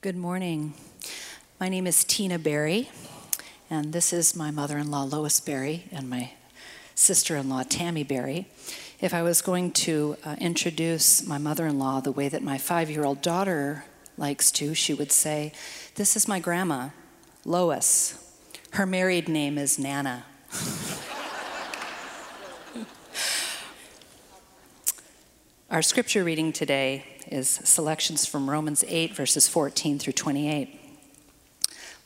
Good morning. My name is Tina Berry, and this is my mother in law, Lois Berry, and my sister in law, Tammy Berry. If I was going to uh, introduce my mother in law the way that my five year old daughter likes to, she would say, This is my grandma, Lois. Her married name is Nana. Our scripture reading today is selections from Romans 8, verses 14 through 28.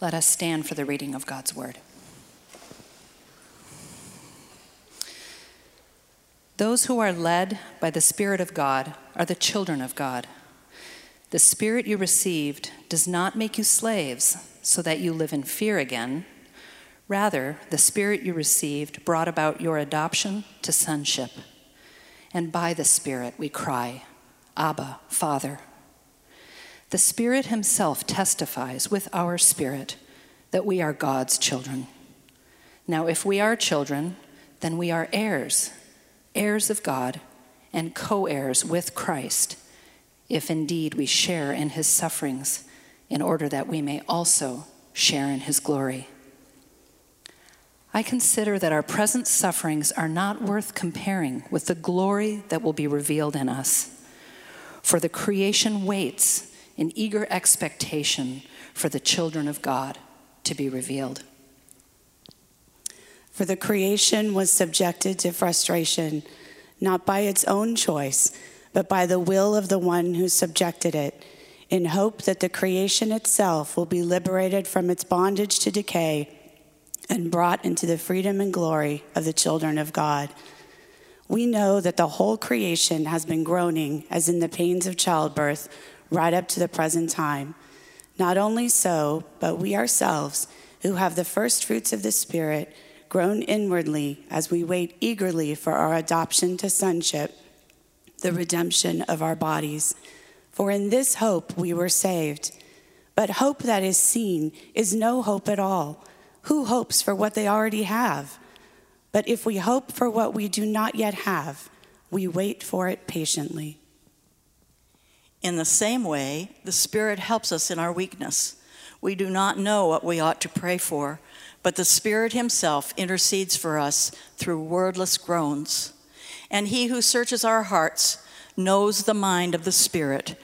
Let us stand for the reading of God's word. Those who are led by the Spirit of God are the children of God. The Spirit you received does not make you slaves so that you live in fear again. Rather, the Spirit you received brought about your adoption to sonship and by the Spirit we cry, Abba, Father. The Spirit Himself testifies with our spirit that we are God's children. Now, if we are children, then we are heirs, heirs of God, and co heirs with Christ, if indeed we share in His sufferings, in order that we may also share in His glory. I consider that our present sufferings are not worth comparing with the glory that will be revealed in us. For the creation waits in eager expectation for the children of God to be revealed. For the creation was subjected to frustration, not by its own choice, but by the will of the one who subjected it, in hope that the creation itself will be liberated from its bondage to decay and brought into the freedom and glory of the children of God. We know that the whole creation has been groaning as in the pains of childbirth right up to the present time. Not only so, but we ourselves, who have the first fruits of the Spirit, groan inwardly as we wait eagerly for our adoption to sonship, the redemption of our bodies. For in this hope we were saved. But hope that is seen is no hope at all. Who hopes for what they already have? But if we hope for what we do not yet have, we wait for it patiently. In the same way, the Spirit helps us in our weakness. We do not know what we ought to pray for, but the Spirit Himself intercedes for us through wordless groans. And He who searches our hearts knows the mind of the Spirit,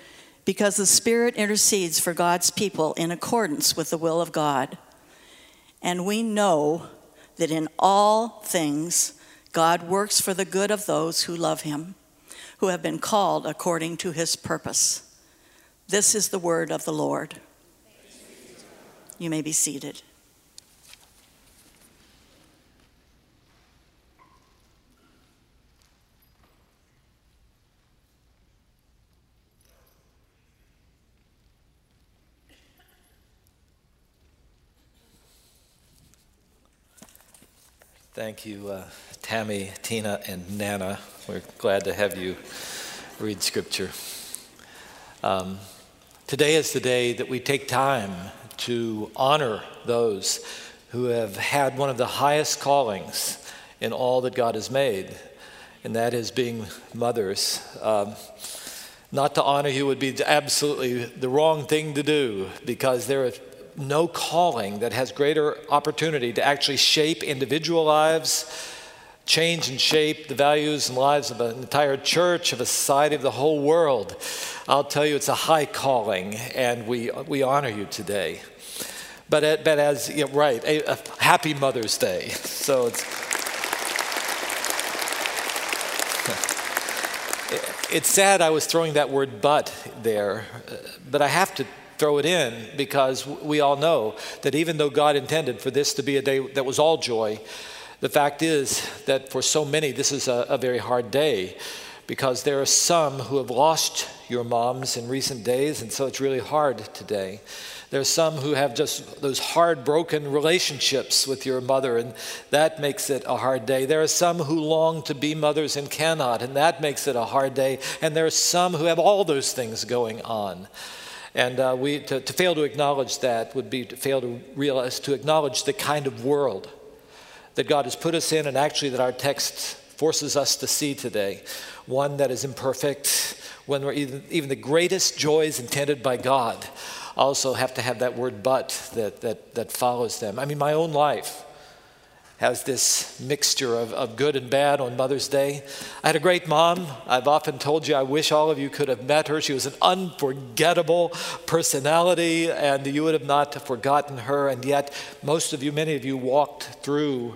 because the Spirit intercedes for God's people in accordance with the will of God. And we know that in all things, God works for the good of those who love him, who have been called according to his purpose. This is the word of the Lord. You may be seated. Thank you, uh, Tammy, Tina, and Nana. We're glad to have you read Scripture. Um, today is the day that we take time to honor those who have had one of the highest callings in all that God has made, and that is being mothers. Um, not to honor you would be absolutely the wrong thing to do because there are no calling that has greater opportunity to actually shape individual lives, change and shape the values and lives of an entire church, of a society, of the whole world. I'll tell you, it's a high calling, and we, we honor you today. But, uh, but as, you right, a, a happy Mother's Day. So it's. it's sad I was throwing that word but there, uh, but I have to throw it in because we all know that even though God intended for this to be a day that was all joy, the fact is that for so many, this is a, a very hard day because there are some who have lost your moms in recent days, and so it's really hard today. There are some who have just those hard, broken relationships with your mother, and that makes it a hard day. There are some who long to be mothers and cannot, and that makes it a hard day. And there are some who have all those things going on. And uh, we, to, to fail to acknowledge that would be to fail to realize, to acknowledge the kind of world that God has put us in, and actually that our text forces us to see today. One that is imperfect, when even, even the greatest joys intended by God also have to have that word but that, that, that follows them. I mean, my own life has this mixture of, of good and bad on Mother's Day. I had a great mom. I've often told you I wish all of you could have met her. She was an unforgettable personality, and you would have not forgotten her. And yet, most of you, many of you, walked through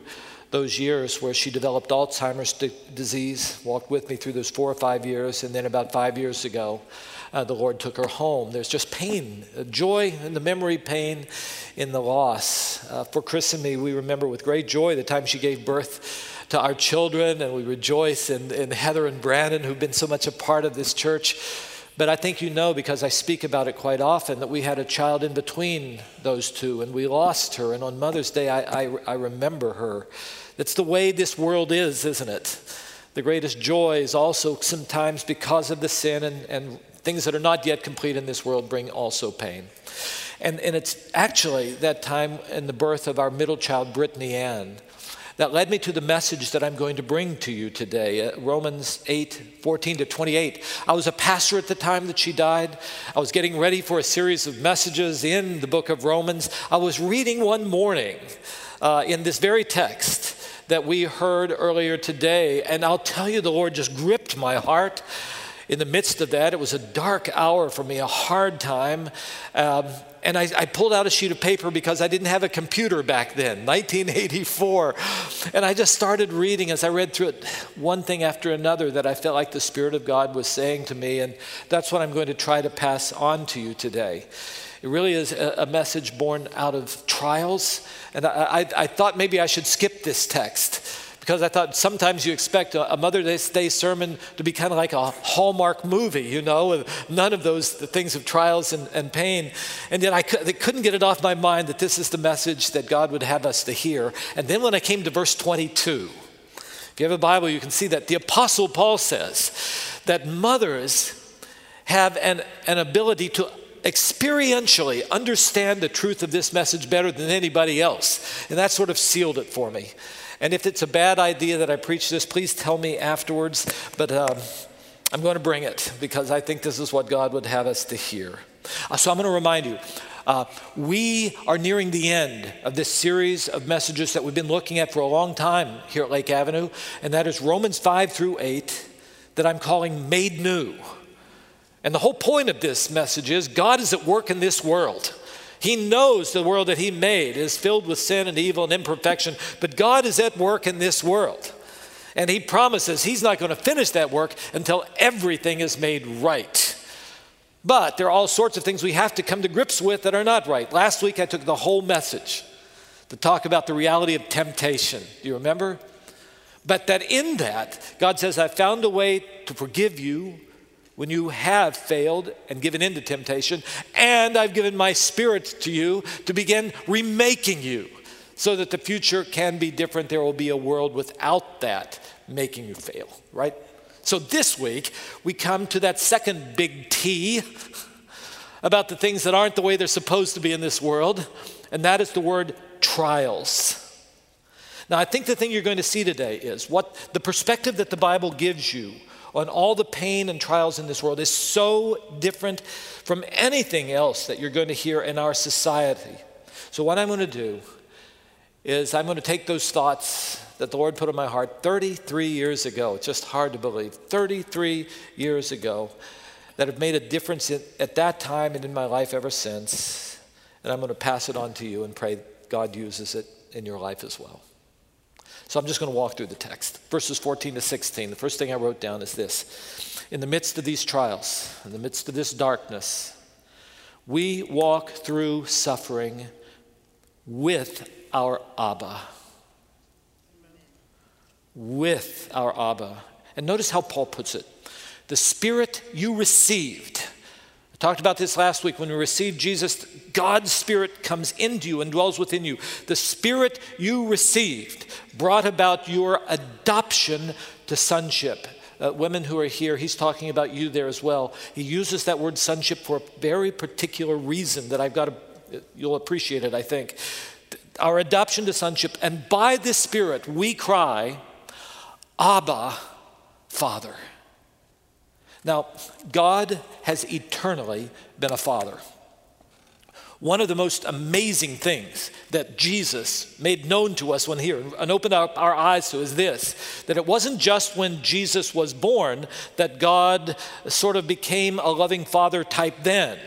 those years where she developed Alzheimer's disease, walked with me through those four or five years, and then about five years ago, uh, the Lord took her home. There's just pain, joy in the memory, pain in the loss. Uh, for Chris and me, we remember with great joy the time she gave birth to our children, and we rejoice in, in Heather and Brandon, who've been so much a part of this church. But I think you know, because I speak about it quite often, that we had a child in between those two, and we lost her. And on Mother's Day, I, I, I remember her. That's the way this world is, isn't it? The greatest joy is also sometimes because of the sin and, and things that are not yet complete in this world bring also pain. And, and it's actually that time in the birth of our middle child, Brittany Ann, that led me to the message that I'm going to bring to you today. Uh, Romans 8, 14 to 28. I was a pastor at the time that she died. I was getting ready for a series of messages in the book of Romans. I was reading one morning uh, in this very text that we heard earlier today, and I'll tell you, the Lord just gripped my heart in the midst of that, it was a dark hour for me, a hard time. Um, and I, I, pulled out a sheet of paper because I didn't have a computer back then, 1984. And I just started reading as I read through it, one thing after another that I felt like the Spirit of God was saying to me. And that's what I'm going to try to pass on to you today. It really is a, message born out of trials. And I, I, I thought maybe I should skip this text because I thought sometimes you expect a, a Mother's Day sermon to be kind of like a Hallmark movie, you know, with none of those things of trials and, and pain. And yet I, could, I couldn't get it off my mind that this is the message that God would have us to hear. And then when I came to verse 22, if you have a Bible, you can see that the Apostle Paul says that mothers have an, an ability to experientially understand the truth of this message better than anybody else. And that sort of sealed it for me. And if it's a bad idea that I preach this, please tell me afterwards. But um, I'm going to bring it because I think this is what God would have us to hear. Uh, so I'm going to remind you. Uh, we are nearing the end of this series of messages that we've been looking at for a long time here at Lake Avenue, and that is Romans 5 through 8, that I'm calling Made New. And the whole point of this message is God is at work in this world. He knows the world that He made is filled with sin and evil and imperfection, but God is at work in this world. And He promises He's not going to finish that work until everything is made right. But there are all sorts of things we have to come to grips with that are not right. Last week I took the whole message to talk about the reality of temptation. Do you remember? But that in that, God says, I found a way to forgive you when you have failed and given in to temptation, and I've given my spirit to you to begin remaking you so that the future can be different. There will be a world without that making you fail, right? So this week, we come to that second big T about the things that aren't the way they're supposed to be in this world, and that is the word trials. Now, I think the thing you're going to see today is what the perspective that the Bible gives you on all the pain and trials in this world is so different from anything else that you're going to hear in our society. So, what I'm going to do is I'm going to take those thoughts that the Lord put in my heart 33 years ago. It's just hard to believe. 33 years ago that have made a difference in, at that time and in my life ever since. And I'm going to pass it on to you and pray God uses it in your life as well. So I'm just going to walk through the text. Verses 14 to 16. The first thing I wrote down is this In the midst of these trials, in the midst of this darkness, we walk through suffering with our Abba. With our Abba. And notice how Paul puts it the Spirit you received Talked about this last week when we received Jesus, God's Spirit comes into you and dwells within you. The Spirit you received brought about your adoption to sonship. Uh, women who are here, he's talking about you there as well. He uses that word sonship for a very particular reason that I've got to, you'll appreciate it, I think. Our adoption to sonship, and by this Spirit we cry, Abba, Father. Now, God has eternally been a father. One of the most amazing things that Jesus made known to us when here and opened up our eyes to is this that it wasn't just when Jesus was born that God sort of became a loving father type then.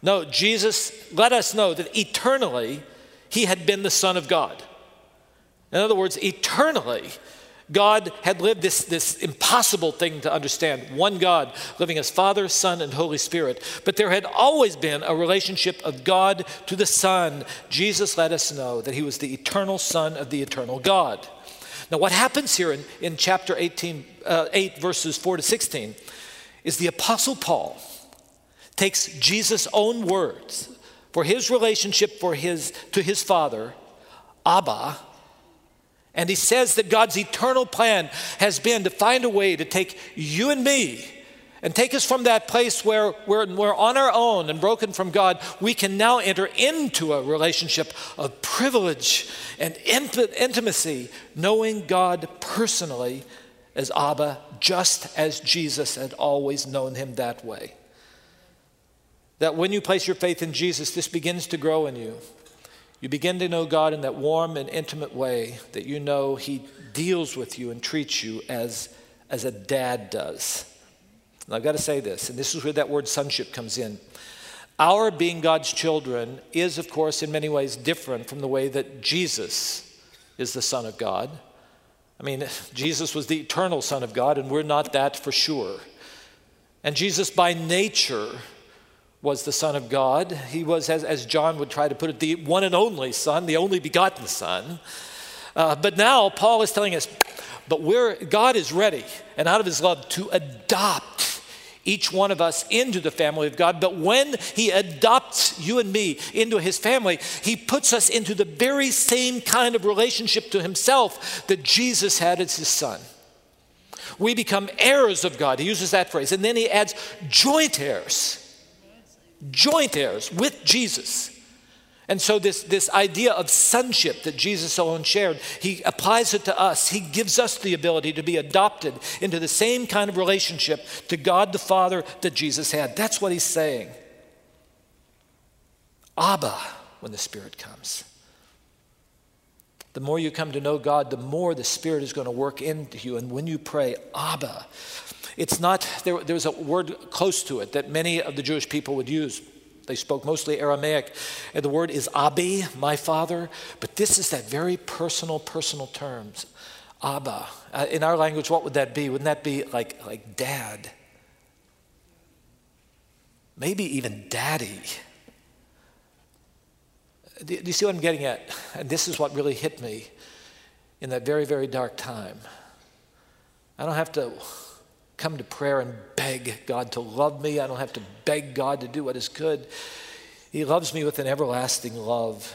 No, Jesus let us know that eternally he had been the Son of God. In other words, eternally, God had lived this, this impossible thing to understand one God living as Father, Son, and Holy Spirit. But there had always been a relationship of God to the Son. Jesus let us know that he was the eternal Son of the eternal God. Now, what happens here in, in chapter 18, uh, 8, verses 4 to 16, is the Apostle Paul takes Jesus' own words for his relationship for his, to his Father, Abba, and he says that God's eternal plan has been to find a way to take you and me and take us from that place where we're, we're on our own and broken from God. We can now enter into a relationship of privilege and intimacy, knowing God personally as Abba, just as Jesus had always known him that way. That when you place your faith in Jesus, this begins to grow in you. You begin to know God in that warm and intimate way that you know He deals with you and treats you as, as a dad does. And I've got to say this, and this is where that word sonship comes in. Our being God's children is, of course, in many ways different from the way that Jesus is the Son of God. I mean, Jesus was the eternal Son of God, and we're not that for sure. And Jesus, by nature, was the Son of God. He was, as, as John would try to put it, the one and only Son, the only begotten Son. Uh, but now Paul is telling us, but we're, God is ready and out of his love to adopt each one of us into the family of God. But when he adopts you and me into his family, he puts us into the very same kind of relationship to himself that Jesus had as his son. We become heirs of God. He uses that phrase. And then he adds joint heirs joint heirs with Jesus. And so, this, this idea of sonship that Jesus alone shared, he applies it to us. He gives us the ability to be adopted into the same kind of relationship to God the Father that Jesus had. That's what he's saying. Abba, when the Spirit comes. The more you come to know God, the more the Spirit is going to work into you. And when you pray, Abba, it's not, there, there's a word close to it that many of the Jewish people would use. They spoke mostly Aramaic, and the word is Abi, my father, but this is that very personal, personal terms. Abba. Uh, in our language, what would that be? Wouldn't that be like, like dad? Maybe even daddy. Do, do you see what I'm getting at? And this is what really hit me in that very, very dark time. I don't have to come to prayer and beg God to love me. I don't have to beg God to do what is good. He loves me with an everlasting love.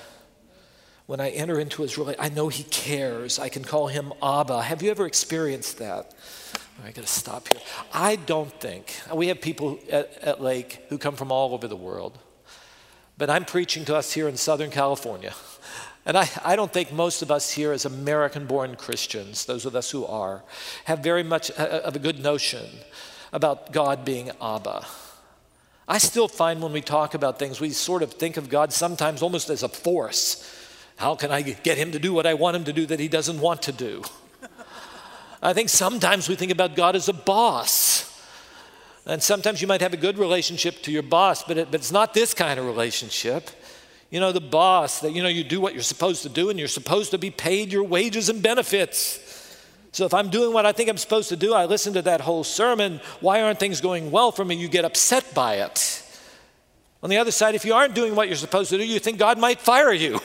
When I enter into his relationship, I know he cares. I can call him Abba. Have you ever experienced that? I got to stop here. I don't think, we have people at, at Lake who come from all over the world, but I'm preaching to us here in Southern California. And I, I don't think most of us here, as American born Christians, those of us who are, have very much uh, uh, of a good notion about God being Abba. I still find when we talk about things, we sort of think of God sometimes almost as a force. How can I get him to do what I want him to do that he doesn't want to do? I think sometimes we think about God as a boss. And sometimes you might have a good relationship to your boss, but, it, but it's not this kind of relationship you know, the boss that, you know, you do what you're supposed to do and you're supposed to be paid your wages and benefits. So if I'm doing what I think I'm supposed to do, I listen to that whole sermon. Why aren't things going well for me? You get upset by it. On the other side, if you aren't doing what you're supposed to do, you think God might fire you.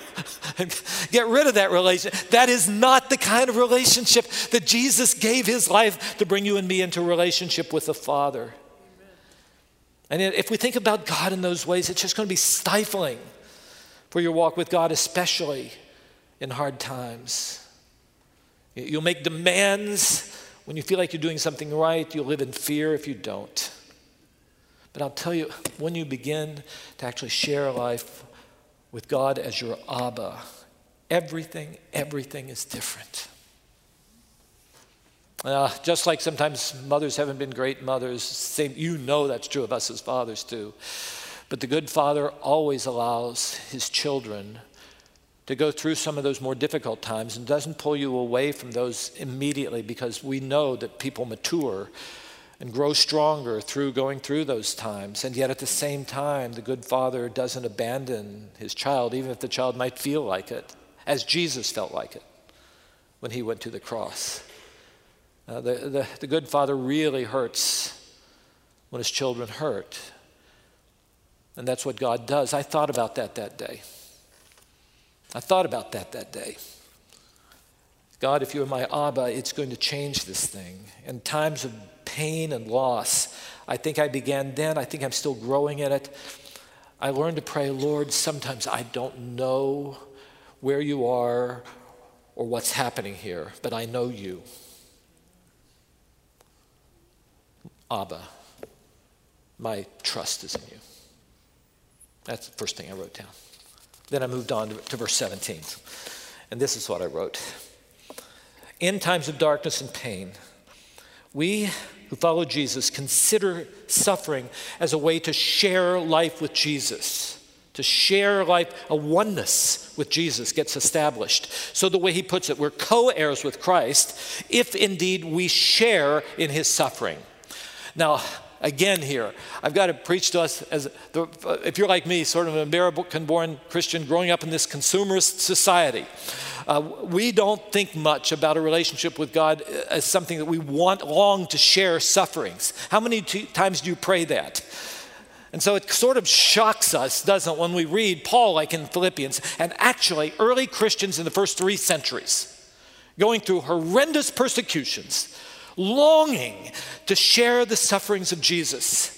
Get rid of that relationship. That is not the kind of relationship that Jesus gave his life to bring you and me into relationship with the Father. And if we think about God in those ways, it's just going to be stifling for your walk with God, especially in hard times. You'll make demands when you feel like you're doing something right. You'll live in fear if you don't. But I'll tell you, when you begin to actually share life with God as your Abba, everything, everything is different. Uh, just like sometimes mothers haven't been great mothers, same, you know that's true of us as fathers too. But the good father always allows his children to go through some of those more difficult times and doesn't pull you away from those immediately because we know that people mature and grow stronger through going through those times. And yet, at the same time, the good father doesn't abandon his child, even if the child might feel like it, as Jesus felt like it when he went to the cross. Uh, the, the, the good father really hurts when his children hurt. And that's what God does. I thought about that that day. I thought about that that day. God, if you're my Abba, it's going to change this thing. In times of pain and loss, I think I began then. I think I'm still growing in it. I learned to pray, Lord, sometimes I don't know where you are or what's happening here, but I know you. Abba, my trust is in you. That's the first thing I wrote down. Then I moved on to, to verse 17. And this is what I wrote In times of darkness and pain, we who follow Jesus consider suffering as a way to share life with Jesus. To share life, a oneness with Jesus gets established. So, the way he puts it, we're co heirs with Christ if indeed we share in his suffering. Now, again here. I've got to preach to us as the, if you're like me, sort of an American born Christian growing up in this consumerist society. Uh, we don't think much about a relationship with God as something that we want long to share sufferings. How many t- times do you pray that? And so it sort of shocks us, doesn't it, when we read Paul, like in Philippians, and actually early Christians in the first three centuries going through horrendous persecutions longing to share the sufferings of Jesus.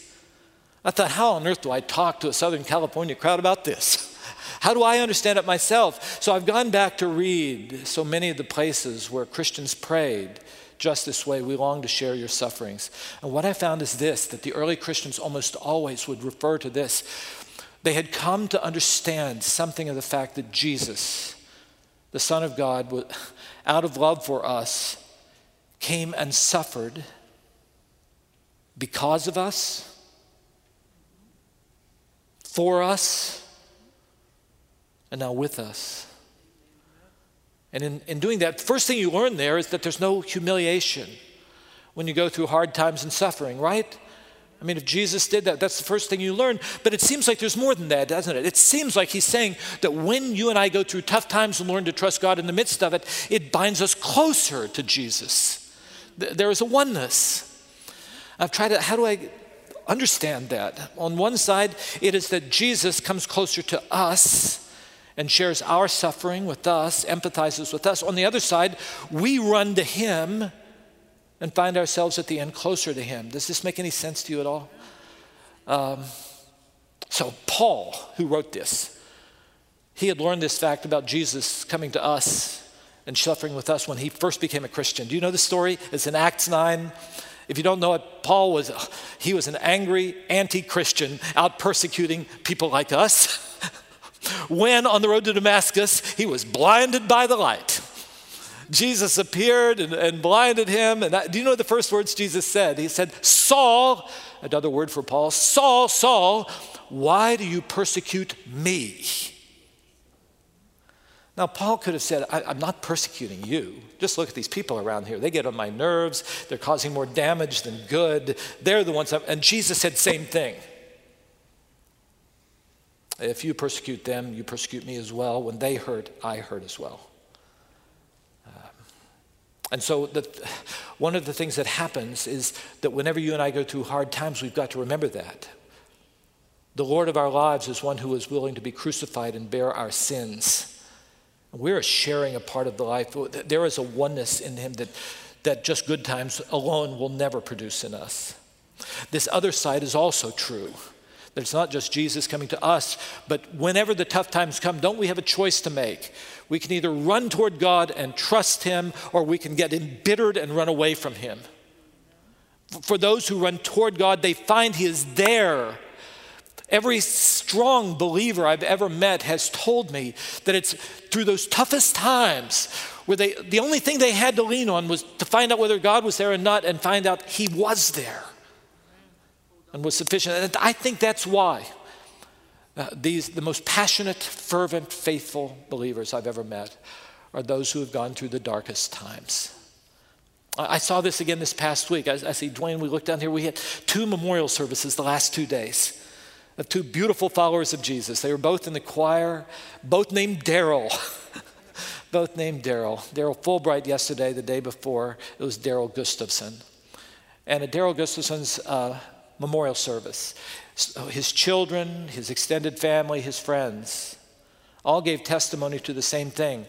I thought, how on earth do I talk to a Southern California crowd about this? How do I understand it myself? So I've gone back to read so many of the places where Christians prayed just this way. We long to share your sufferings. And what I found is this that the early Christians almost always would refer to this. They had come to understand something of the fact that Jesus, the Son of God, out of love for us, came and suffered because of us, for us, and now with us. And in, in doing that, first thing you learn there is that there's no humiliation when you go through hard times and suffering, right? I mean, if Jesus did that, that's the first thing you learn. But it seems like there's more than that, doesn't it? It seems like he's saying that when you and I go through tough times and learn to trust God in the midst of it, it binds us closer to Jesus there is a oneness. I've tried to, how do I understand that? On one side, it is that Jesus comes closer to us and shares our suffering with us, empathizes with us. On the other side, we run to him and find ourselves at the end closer to him. Does this make any sense to you at all? Um, so, Paul, who wrote this, he had learned this fact about Jesus coming to us and suffering with us when he first became a Christian. Do you know the story? It's in Acts 9. If you don't know it, Paul was he was an angry anti-Christian out persecuting people like us. when on the road to Damascus, he was blinded by the light. Jesus appeared and, and blinded him. And that, do you know the first words Jesus said? He said, Saul, another word for Paul, Saul, Saul, why do you persecute me? Now, Paul could have said, I, am not persecuting you. Just look at these people around here. They get on my nerves. They're causing more damage than good. They're the ones. I'm, and Jesus said, same thing. If you persecute them, you persecute me as well. When they hurt, I hurt as well. Um, and so, the, one of the things that happens is that whenever you and I go through hard times, we've got to remember that. The Lord of our lives is one who is willing to be crucified and bear our sins. We're sharing a part of the life. There is a oneness in Him that, that just good times alone will never produce in us. This other side is also true. That it's not just Jesus coming to us, but whenever the tough times come, don't we have a choice to make? We can either run toward God and trust Him, or we can get embittered and run away from Him. For those who run toward God, they find He is there Every strong believer I've ever met has told me that it's through those toughest times where they, the only thing they had to lean on was to find out whether God was there or not and find out He was there and was sufficient. And I think that's why. Uh, these, the most passionate, fervent, faithful believers I've ever met are those who have gone through the darkest times. I, saw this again this past week. I, I see Dwayne, we looked down here, we had two memorial services the last two days of two beautiful followers of Jesus. They were both in the choir, both named Daryl. both named Daryl. Daryl Fulbright yesterday, the day before, it was Daryl Gustafson. And at Daryl Gustafson's uh, memorial service, his children, his extended family, his friends, all gave testimony to the same thing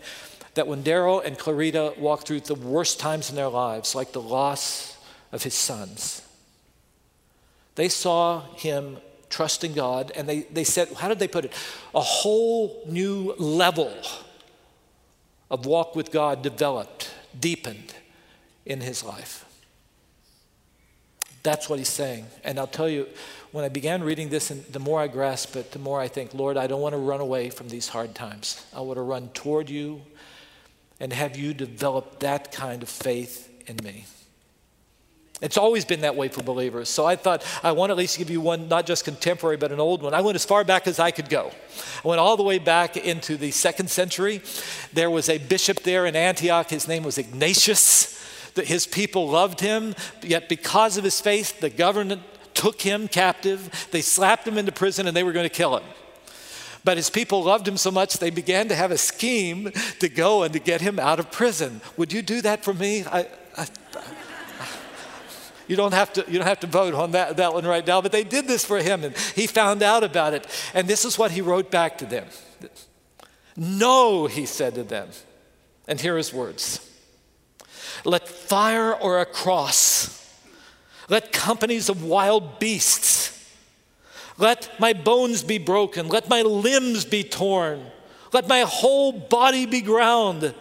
that when Daryl and Clarita walked through the worst times in their lives, like the loss of his sons, they saw him trusting God, and they, they said, how did they put it? A whole new level of walk with God developed, deepened in his life. That's what he's saying. And I'll tell you, when I began reading this, and the more I grasp it, the more I think, Lord, I don't want to run away from these hard times. I want to run toward you and have you develop that kind of faith in me. It's always been that way for believers. So I thought I want at least give you one, not just contemporary, but an old one. I went as far back as I could go. I went all the way back into the second century. There was a bishop there in Antioch. His name was Ignatius. His people loved him, yet because of his faith, the government took him captive. They slapped him into prison and they were going to kill him. But his people loved him so much, they began to have a scheme to go and to get him out of prison. Would you do that for me? I, I, you don't have to, you don't have to vote on that, that one right now, but they did this for him and he found out about it. And this is what he wrote back to them. No, he said to them. And here his words Let fire or a cross, let companies of wild beasts, let my bones be broken, let my limbs be torn, let my whole body be ground.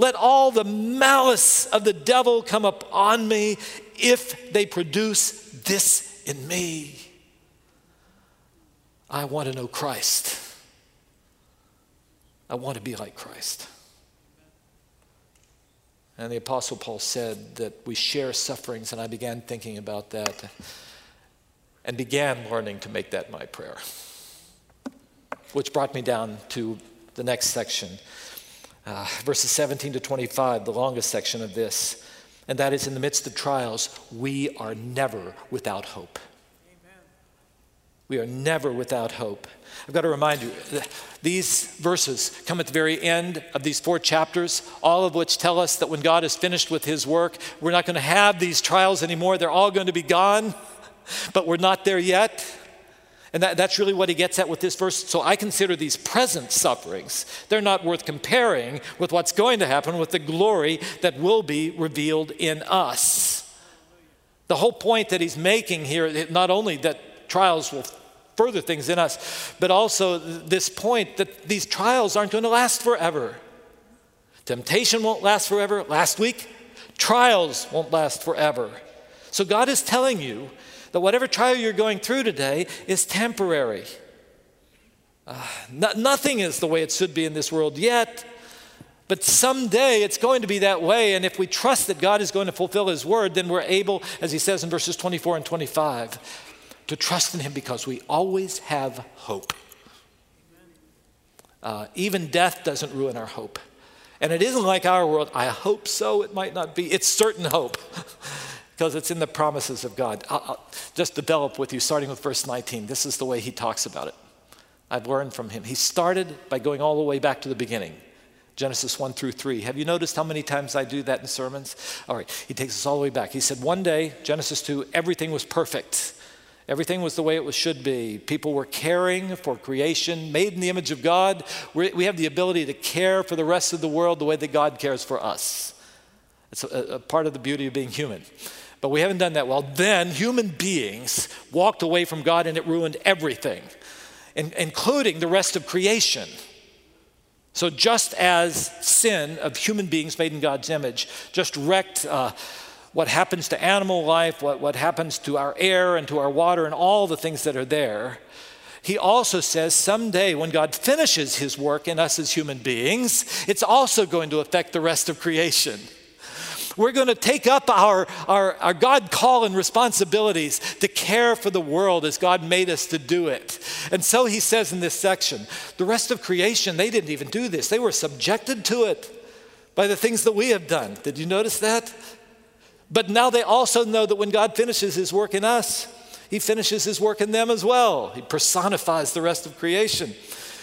Let all the malice of the devil come upon me if they produce this in me. I want to know Christ. I want to be like Christ. And the Apostle Paul said that we share sufferings, and I began thinking about that and began learning to make that my prayer. Which brought me down to the next section, uh, verses 17 to 25, the longest section of this and that is in the midst of trials, we are never without hope. Amen. We are never without hope. I've got to remind you, these verses come at the very end of these four chapters, all of which tell us that when God is finished with his work, we're not going to have these trials anymore. They're all going to be gone, but we're not there yet. And that, that's really what he gets at with this verse. So I consider these present sufferings, they're not worth comparing with what's going to happen with the glory that will be revealed in us. The whole point that he's making here, not only that trials will further things in us, but also this point that these trials aren't going to last forever. Temptation won't last forever. Last week, trials won't last forever. So God is telling you that whatever trial you're going through today is temporary. Uh, no, nothing is the way it should be in this world yet, but someday it's going to be that way. And if we trust that God is going to fulfill His word, then we're able, as He says in verses 24 and 25, to trust in Him because we always have hope. Uh, even death doesn't ruin our hope. And it isn't like our world, I hope so, it might not be. It's certain hope. because it's in the promises of God. I'll, I'll just develop with you, starting with verse 19. This is the way he talks about it. I've learned from him. He started by going all the way back to the beginning. Genesis 1 through 3. Have you noticed how many times I do that in sermons? All right, he takes us all the way back. He said, One day, Genesis 2, everything was perfect. Everything was the way it was, should be. People were caring for creation, made in the image of God. We're, we have the ability to care for the rest of the world the way that God cares for us. It's a, a part of the beauty of being human but we haven't done that well. Then human beings walked away from God and it ruined everything, including the rest of creation. So, just as sin of human beings made in God's image just wrecked uh, what happens to animal life, what, what happens to our air and to our water, and all the things that are there, he also says someday when God finishes his work in us as human beings, it's also going to affect the rest of creation. We're going to take up our, our, our God call and responsibilities to care for the world as God made us to do it. And so he says in this section the rest of creation, they didn't even do this, they were subjected to it by the things that we have done. Did you notice that? But now they also know that when God finishes his work in us, he finishes his work in them as well. He personifies the rest of creation.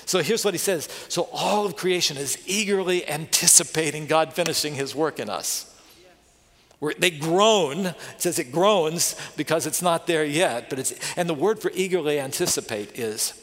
So here's what he says So all of creation is eagerly anticipating God finishing his work in us. They groan, it says it groans because it's not there yet, but it's, and the word for eagerly anticipate is,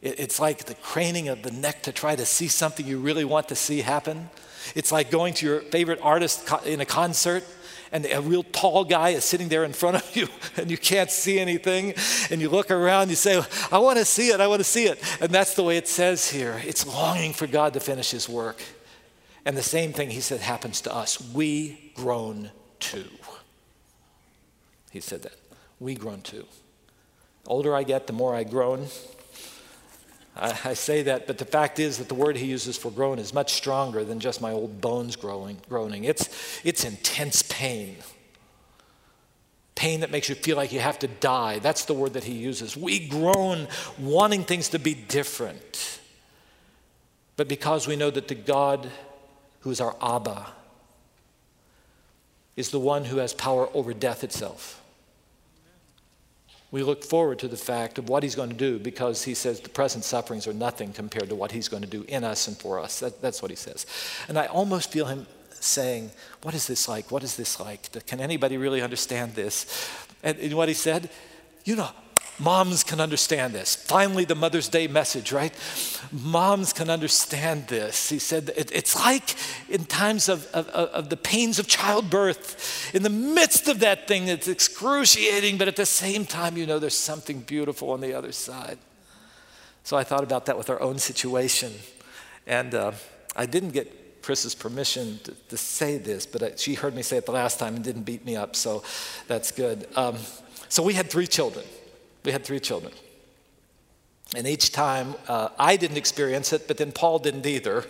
it's like the craning of the neck to try to see something you really want to see happen. It's like going to your favorite artist in a concert and a real tall guy is sitting there in front of you and you can't see anything and you look around you say i want to see it i want to see it. And that's the way it says here it's longing for god to finish his work. And the same thing he said happens to us. We groan too he said that we groan too older i get the more i groan I, I, say that, but the fact is that the word he uses for groan is much stronger than just my old bones growing, groaning. It's, it's intense pain. Pain that makes you feel like you have to die. That's the word that he uses. We groan wanting things to be different. But because we know that the God who is our Abba is the one who has power over death itself we look forward to the fact of what he's going to do because he says the present sufferings are nothing compared to what he's going to do in us and for us. That, that's what he says. And I almost feel him saying, What is this like? What is this like? Can anybody really understand this? And, and what he said, You know, Moms can understand this. Finally, the Mother's Day message, right? Moms can understand this. He said it, it's like in times of, of, of, the pains of childbirth, in the midst of that thing, it's excruciating, but at the same time, you know there's something beautiful on the other side. So I thought about that with our own situation. And uh, I didn't get Chris's permission to, to say this, but I, she heard me say it the last time and didn't beat me up, so that's good. Um, so we had three children. We had three children. And each time uh, I didn't experience it, but then Paul didn't either.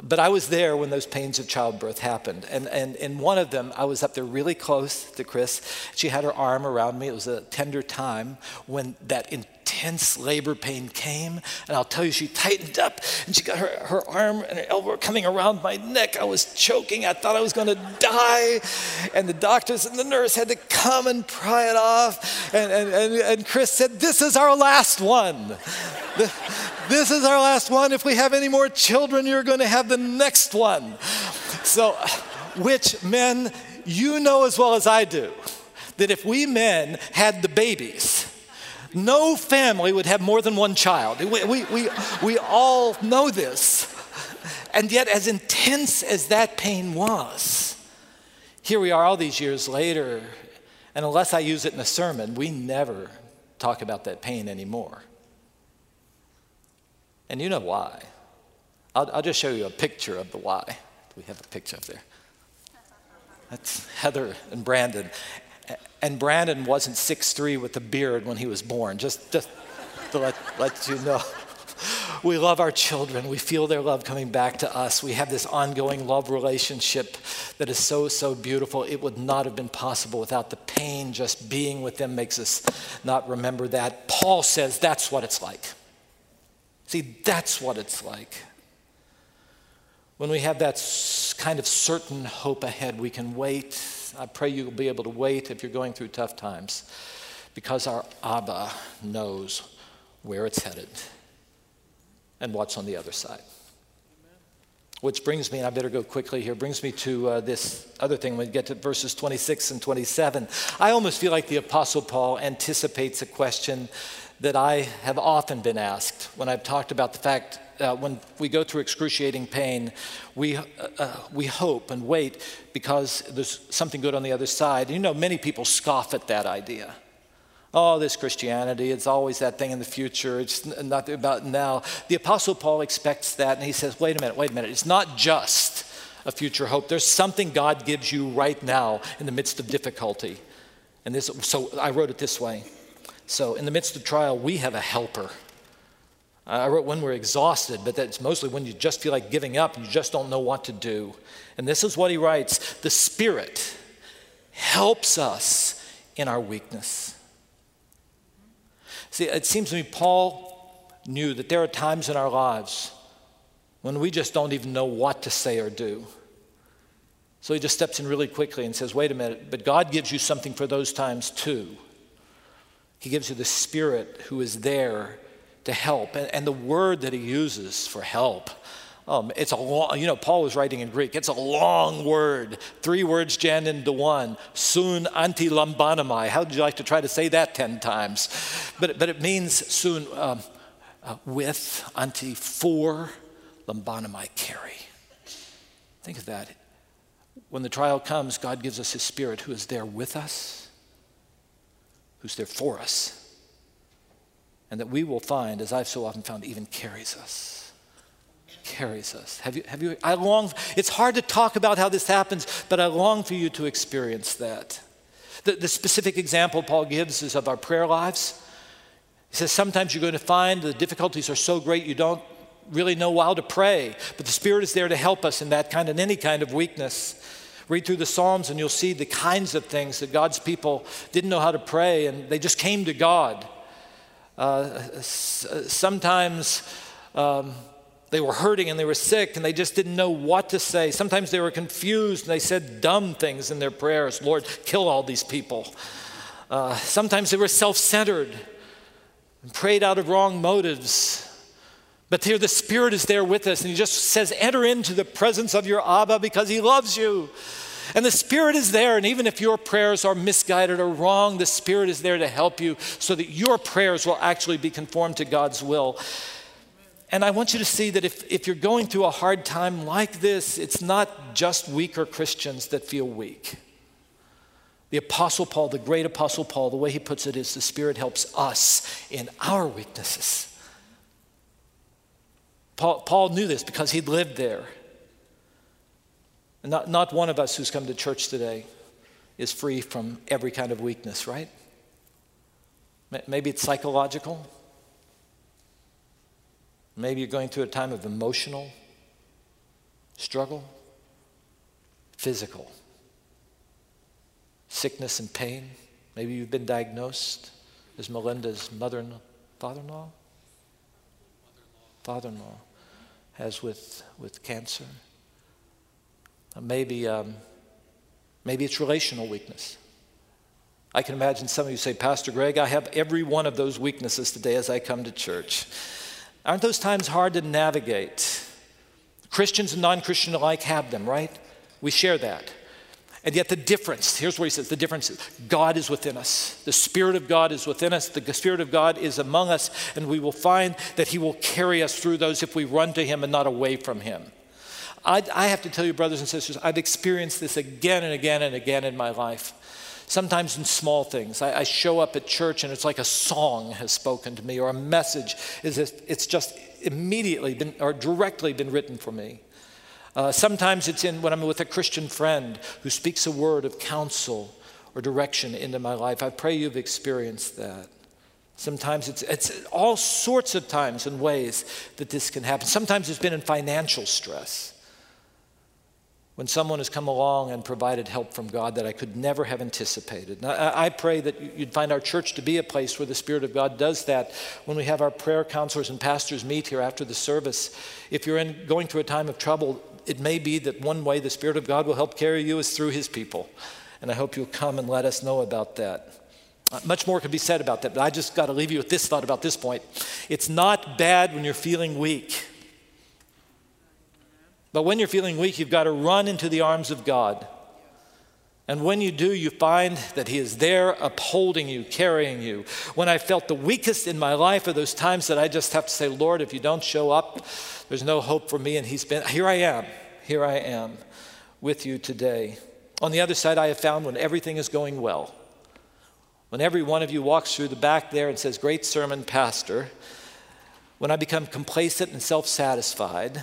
But I was there when those pains of childbirth happened. And, and in one of them, I was up there really close to Chris. She had her arm around me. It was a tender time when that intense labor pain came. And I'll tell you, she tightened up and she got her, her arm and her elbow coming around my neck. I was choking. I thought I was going to die. And the doctors and the nurse had to come and pry it off. And, and, and, and Chris said, This is our last one. This is our last one. If we have any more children, you're going to have the next one. So, which men, you know as well as I do, that if we men had the babies, no family would have more than one child. We, we, we, we all know this. And yet, as intense as that pain was, here we are all these years later, and unless I use it in a sermon, we never talk about that pain anymore. And you know why. I'll, I'll just show you a picture of the why. We have a picture up there. That's Heather and Brandon. And Brandon wasn't 6'3 with a beard when he was born, just, just to let, let you know. We love our children. We feel their love coming back to us. We have this ongoing love relationship that is so, so beautiful. It would not have been possible without the pain. Just being with them makes us not remember that. Paul says that's what it's like. See, that's what it's like. When we have that kind of certain hope ahead, we can wait. I pray you'll be able to wait if you're going through tough times because our Abba knows where it's headed and what's on the other side. Which brings me, and I better go quickly here, brings me to uh, this other thing when we get to verses 26 and 27. I almost feel like the Apostle Paul anticipates a question that I have often been asked when I've talked about the fact uh, when we go through excruciating pain, we, uh, uh, we hope and wait because there's something good on the other side. And you know, many people scoff at that idea. Oh, this Christianity, it's always that thing in the future. It's not about now. The Apostle Paul expects that, and he says, wait a minute, wait a minute. It's not just a future hope. There's something God gives you right now in the midst of difficulty. And this, so I wrote it this way so, in the midst of trial, we have a helper. I wrote when we're exhausted, but that's mostly when you just feel like giving up and you just don't know what to do. And this is what he writes The Spirit helps us in our weakness. See, it seems to me Paul knew that there are times in our lives when we just don't even know what to say or do. So he just steps in really quickly and says, Wait a minute, but God gives you something for those times too. He gives you the Spirit who is there to help. And, and the word that he uses for help, um, it's a long, you know, Paul was writing in Greek. It's a long word, three words jammed into one. Soon anti lambanamai. How would you like to try to say that 10 times? But, but it means soon um, uh, with, anti, for, lambanamai, carry. Think of that. When the trial comes, God gives us His Spirit who is there with us, who's there for us, and that we will find, as I've so often found, even carries us. Carries us. Have you, have you, I long, it's hard to talk about how this happens, but I long for you to experience that. The, the specific example Paul gives is of our prayer lives. He says sometimes you're going to find the difficulties are so great you don't really know how to pray, but the Spirit is there to help us in that kind and any kind of weakness. Read through the Psalms and you'll see the kinds of things that God's people didn't know how to pray and they just came to God. Uh, sometimes um, they were hurting and they were sick and they just didn't know what to say. Sometimes they were confused and they said dumb things in their prayers Lord, kill all these people. Uh, sometimes they were self centered and prayed out of wrong motives. But here the Spirit is there with us, and He just says, Enter into the presence of your Abba because He loves you. And the Spirit is there, and even if your prayers are misguided or wrong, the Spirit is there to help you so that your prayers will actually be conformed to God's will. And I want you to see that if, if you're going through a hard time like this, it's not just weaker Christians that feel weak. The Apostle Paul, the great Apostle Paul, the way he puts it is the Spirit helps us in our weaknesses. Paul, Paul knew this because he'd lived there. Not, not one of us who's come to church today is free from every kind of weakness, right? Maybe it's psychological. Maybe you're going through a time of emotional struggle, physical, sickness and pain. Maybe you've been diagnosed as Melinda's mother in father in law? Father in law has with, with cancer. Maybe, um, maybe it's relational weakness. I can imagine some of you say, Pastor Greg, I have every one of those weaknesses today as I come to church. Aren't those times hard to navigate? Christians and non Christian alike have them, right? We share that. And yet, the difference here's where he says the difference is God is within us. The Spirit of God is within us. The Spirit of God is among us. And we will find that He will carry us through those if we run to Him and not away from Him. I, I have to tell you, brothers and sisters, I've experienced this again and again and again in my life. Sometimes in small things. I, I show up at church and it's like a song has spoken to me, or a message is it's just immediately been or directly been written for me. Uh, sometimes it's in when I'm with a Christian friend who speaks a word of counsel or direction into my life. I pray you've experienced that. Sometimes it's, it's all sorts of times and ways that this can happen. Sometimes it's been in financial stress. When someone has come along and provided help from God that I could never have anticipated. I, I pray that you'd find our church to be a place where the Spirit of God does that when we have our prayer counselors and pastors meet here after the service. If you're in, going through a time of trouble, it may be that one way the Spirit of God will help carry you is through His people. And I hope you'll come and let us know about that. Uh, much more could be said about that, but I just got to leave you with this thought about this point. It's not bad when you're feeling weak. But when you're feeling weak, you've got to run into the arms of God. And when you do, you find that He is there upholding you, carrying you. When I felt the weakest in my life are those times that I just have to say, Lord, if you don't show up, there's no hope for me. And He's been, here I am, here I am with you today. On the other side, I have found when everything is going well, when every one of you walks through the back there and says, Great sermon, Pastor, when I become complacent and self satisfied,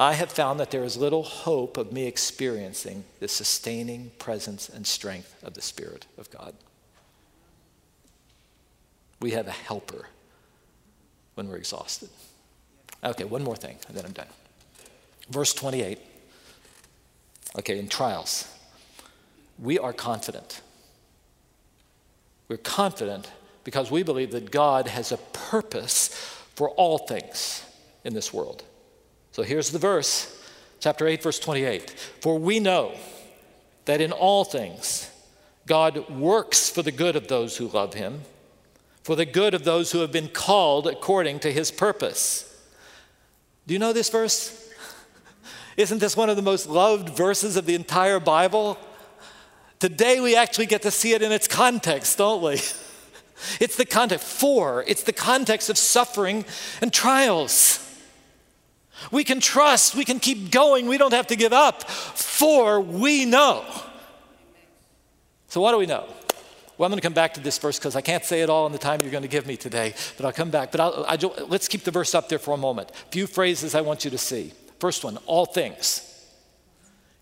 I have found that there is little hope of me experiencing the sustaining presence and strength of the Spirit of God. We have a helper when we're exhausted. Okay, one more thing, and then I'm done. Verse 28. Okay, in trials, we are confident. We're confident because we believe that God has a purpose for all things in this world. So here's the verse, chapter 8, verse 28. For we know that in all things God works for the good of those who love him, for the good of those who have been called according to his purpose. Do you know this verse? Isn't this one of the most loved verses of the entire Bible? Today we actually get to see it in its context, don't we? It's the context, for, it's the context of suffering and trials. We can trust, we can keep going, we don't have to give up, for we know. So, what do we know? Well, I'm going to come back to this verse because I can't say it all in the time you're going to give me today, but I'll come back. But I'll, I, let's keep the verse up there for a moment. A few phrases I want you to see. First one, all things.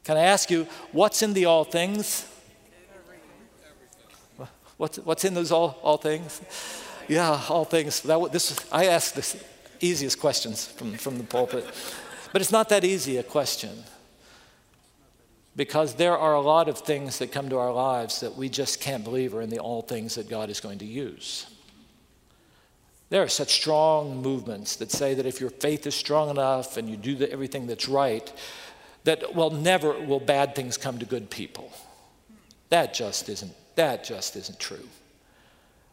Can I ask you, what's in the all things? What's, what's in those all, all things? Yeah, all things. That, this, I ask the easiest questions from, from the pulpit. But it's not that easy a question because there are a lot of things that come to our lives that we just can't believe are in the all things that God is going to use. There are such strong movements that say that if your faith is strong enough and you do the, everything that's right, that, well, never will bad things come to good people. That just isn't, that just isn't true.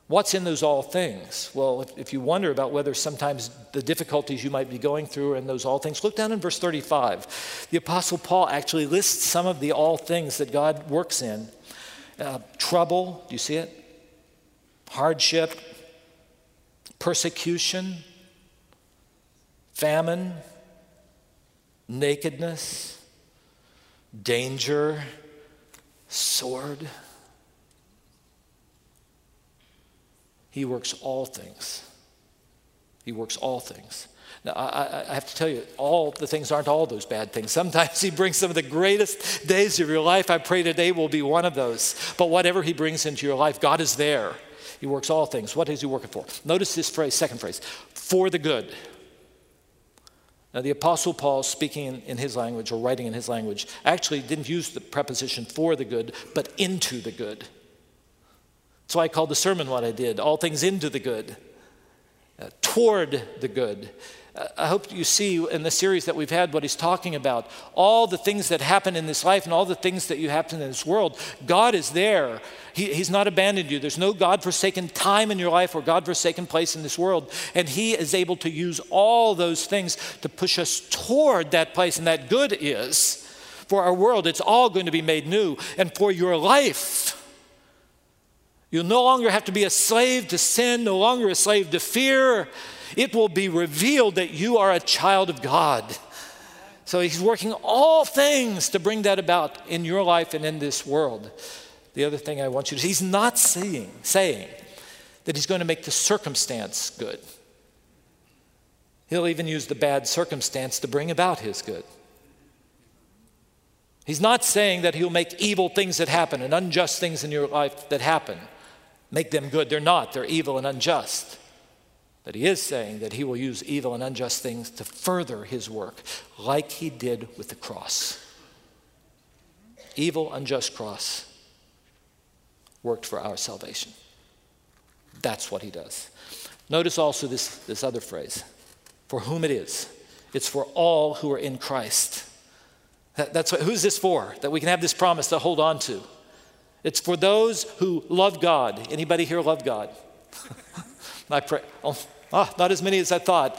What's in those all things? Well, if, if, you wonder about whether sometimes the difficulties you might be going through are in those all things, look down in verse 35. The Apostle Paul actually lists some of the all things that God works in uh, trouble, do you see it? Hardship, persecution, famine, nakedness, danger, sword. He works all things. He works all things. Now, I, I, have to tell you, all the things aren't all those bad things. Sometimes He brings some of the greatest days of your life. I pray today will be one of those. But whatever He brings into your life, God is there. He works all things. What is he working for? Notice this phrase, second phrase, for the good. Now, the Apostle Paul, speaking in his language or writing in his language, actually didn't use the preposition for the good, but into the good. That's why I called the sermon what I did all things into the good, uh, toward the good. I hope you see in the series that we've had what he's talking about. All the things that happen in this life and all the things that you happen in this world, God is there. He, he's not abandoned you. There's no God forsaken time in your life or God forsaken place in this world. And He is able to use all those things to push us toward that place. And that good is for our world, it's all going to be made new. And for your life, You'll no longer have to be a slave to sin, no longer a slave to fear it will be revealed that you are a child of God. So he's working all things to bring that about in your life and in this world. The other thing I want you to see, he's not saying, saying that he's going to make the circumstance good. He'll even use the bad circumstance to bring about his good. He's not saying that he'll make evil things that happen and unjust things in your life that happen, make them good. They're not, they're evil and unjust. But he is saying that he will use evil and unjust things to further his work, like he did with the cross. Evil, unjust cross worked for our salvation. That's what he does. Notice also this, this other phrase for whom it is. It's for all who are in Christ. That, that's what, who's this for? That we can have this promise to hold on to. It's for those who love God. Anybody here love God? I pray. Oh, Ah, not as many as I thought.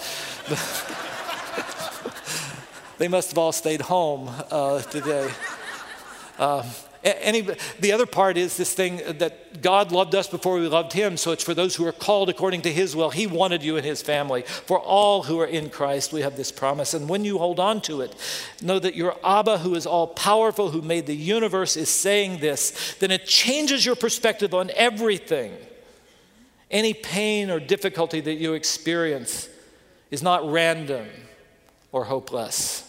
they must have all stayed home uh, today. Um, any, the other part is this thing that God loved us before we loved Him, so it's for those who are called according to His will. He wanted you in His family. For all who are in Christ, we have this promise. And when you hold on to it, know that your Abba, who is all powerful, who made the universe, is saying this, then it changes your perspective on everything. Any pain or difficulty that you experience is not random or hopeless,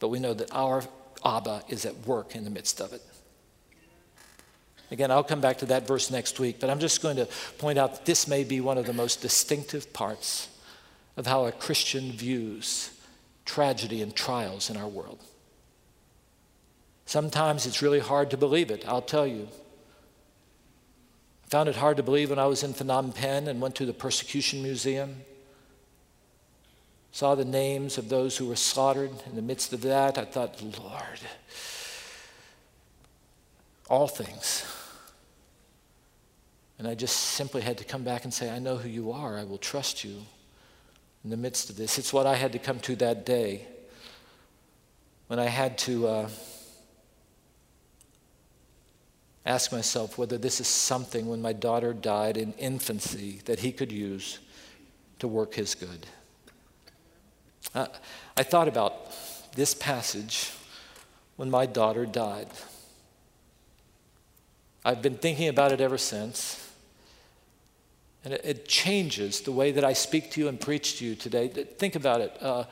but we know that our Abba is at work in the midst of it. Again, I'll come back to that verse next week, but I'm just going to point out that this may be one of the most distinctive parts of how a Christian views tragedy and trials in our world. Sometimes it's really hard to believe it, I'll tell you. I found it hard to believe when I was in Phnom Penh and went to the Persecution Museum. Saw the names of those who were slaughtered. In the midst of that, I thought, Lord, all things. And I just simply had to come back and say, I know who you are. I will trust you in the midst of this. It's what I had to come to that day when I had to uh, ask myself whether this is something when my daughter died in infancy that he could use to work his good. Uh, I thought about this passage when my daughter died. I've been thinking about it ever since. And it, it, changes the way that I speak to you and preach to you today. Think about it. Uh,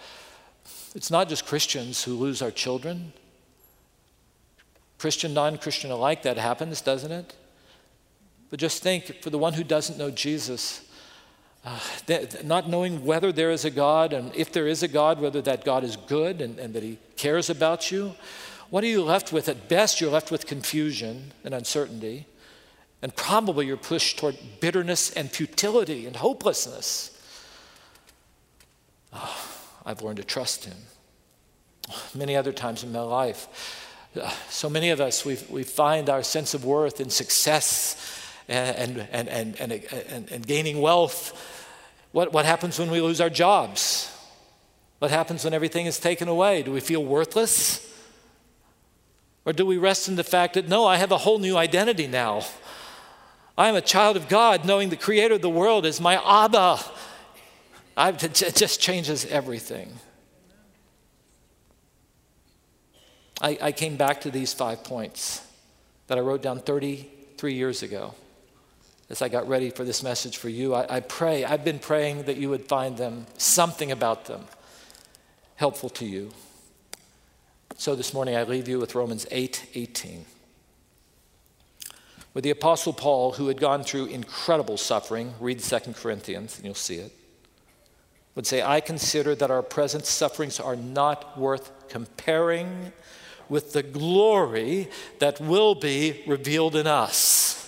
it's not just Christians who lose our children. Christian, non Christian alike, that happens, doesn't it? But just think for the one who doesn't know Jesus, uh, th- not knowing whether there is a God and if there is a God, whether that God is good and, and that he cares about you, what are you left with? At best, you're left with confusion and uncertainty. And probably you're pushed toward bitterness and futility and hopelessness. Oh, I've learned to trust him. Many other times in my life, uh, so many of us, we we find our sense of worth in success and, and, and, and, and, and gaining wealth. What, what happens when we lose our jobs? What happens when everything is taken away? Do we feel worthless? Or do we rest in the fact that, no, I have a whole new identity now? I am a child of God, knowing the creator of the world is my Abba. I've, it just changes everything. I, I came back to these five points that I wrote down 33 years ago as I got ready for this message for you. I, I pray, I've been praying that you would find them, something about them, helpful to you. So this morning I leave you with Romans 8 18 with the Apostle Paul, who had gone through incredible suffering, read 2 Corinthians and you'll see it, would say, I consider that our present sufferings are not worth comparing with the glory that will be revealed in us.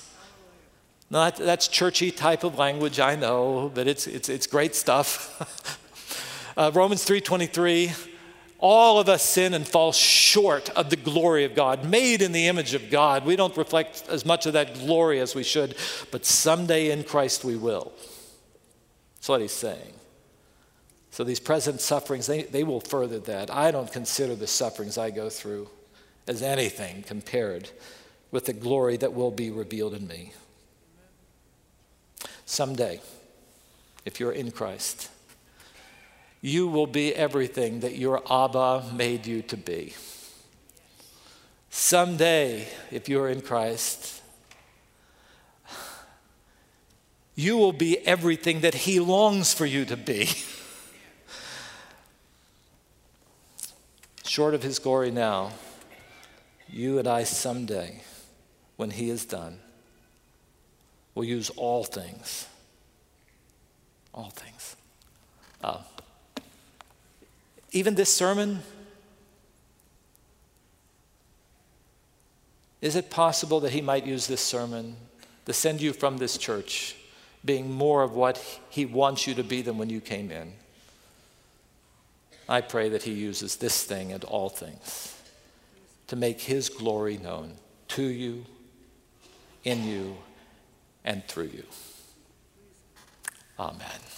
Now, that's churchy type of language, I know, but it's, it's, it's great stuff. uh, Romans 3.23, all of us sin and fall short of the glory of God, made in the image of God. We don't reflect as much of that glory as we should, but someday in Christ we will. That's what he's saying. So these present sufferings, they, they will further that. I don't consider the sufferings I go through as anything compared with the glory that will be revealed in me. Someday, if you're in Christ, you will be everything that your Abba made you to be. Someday, if you're in Christ, you will be everything that He longs for you to be. Short of His glory now, you and I someday, when He is done, will use all things. All things. Uh, even this sermon? Is it possible that he might use this sermon to send you from this church being more of what he wants you to be than when you came in? I pray that he uses this thing and all things to make his glory known to you, in you, and through you. Amen.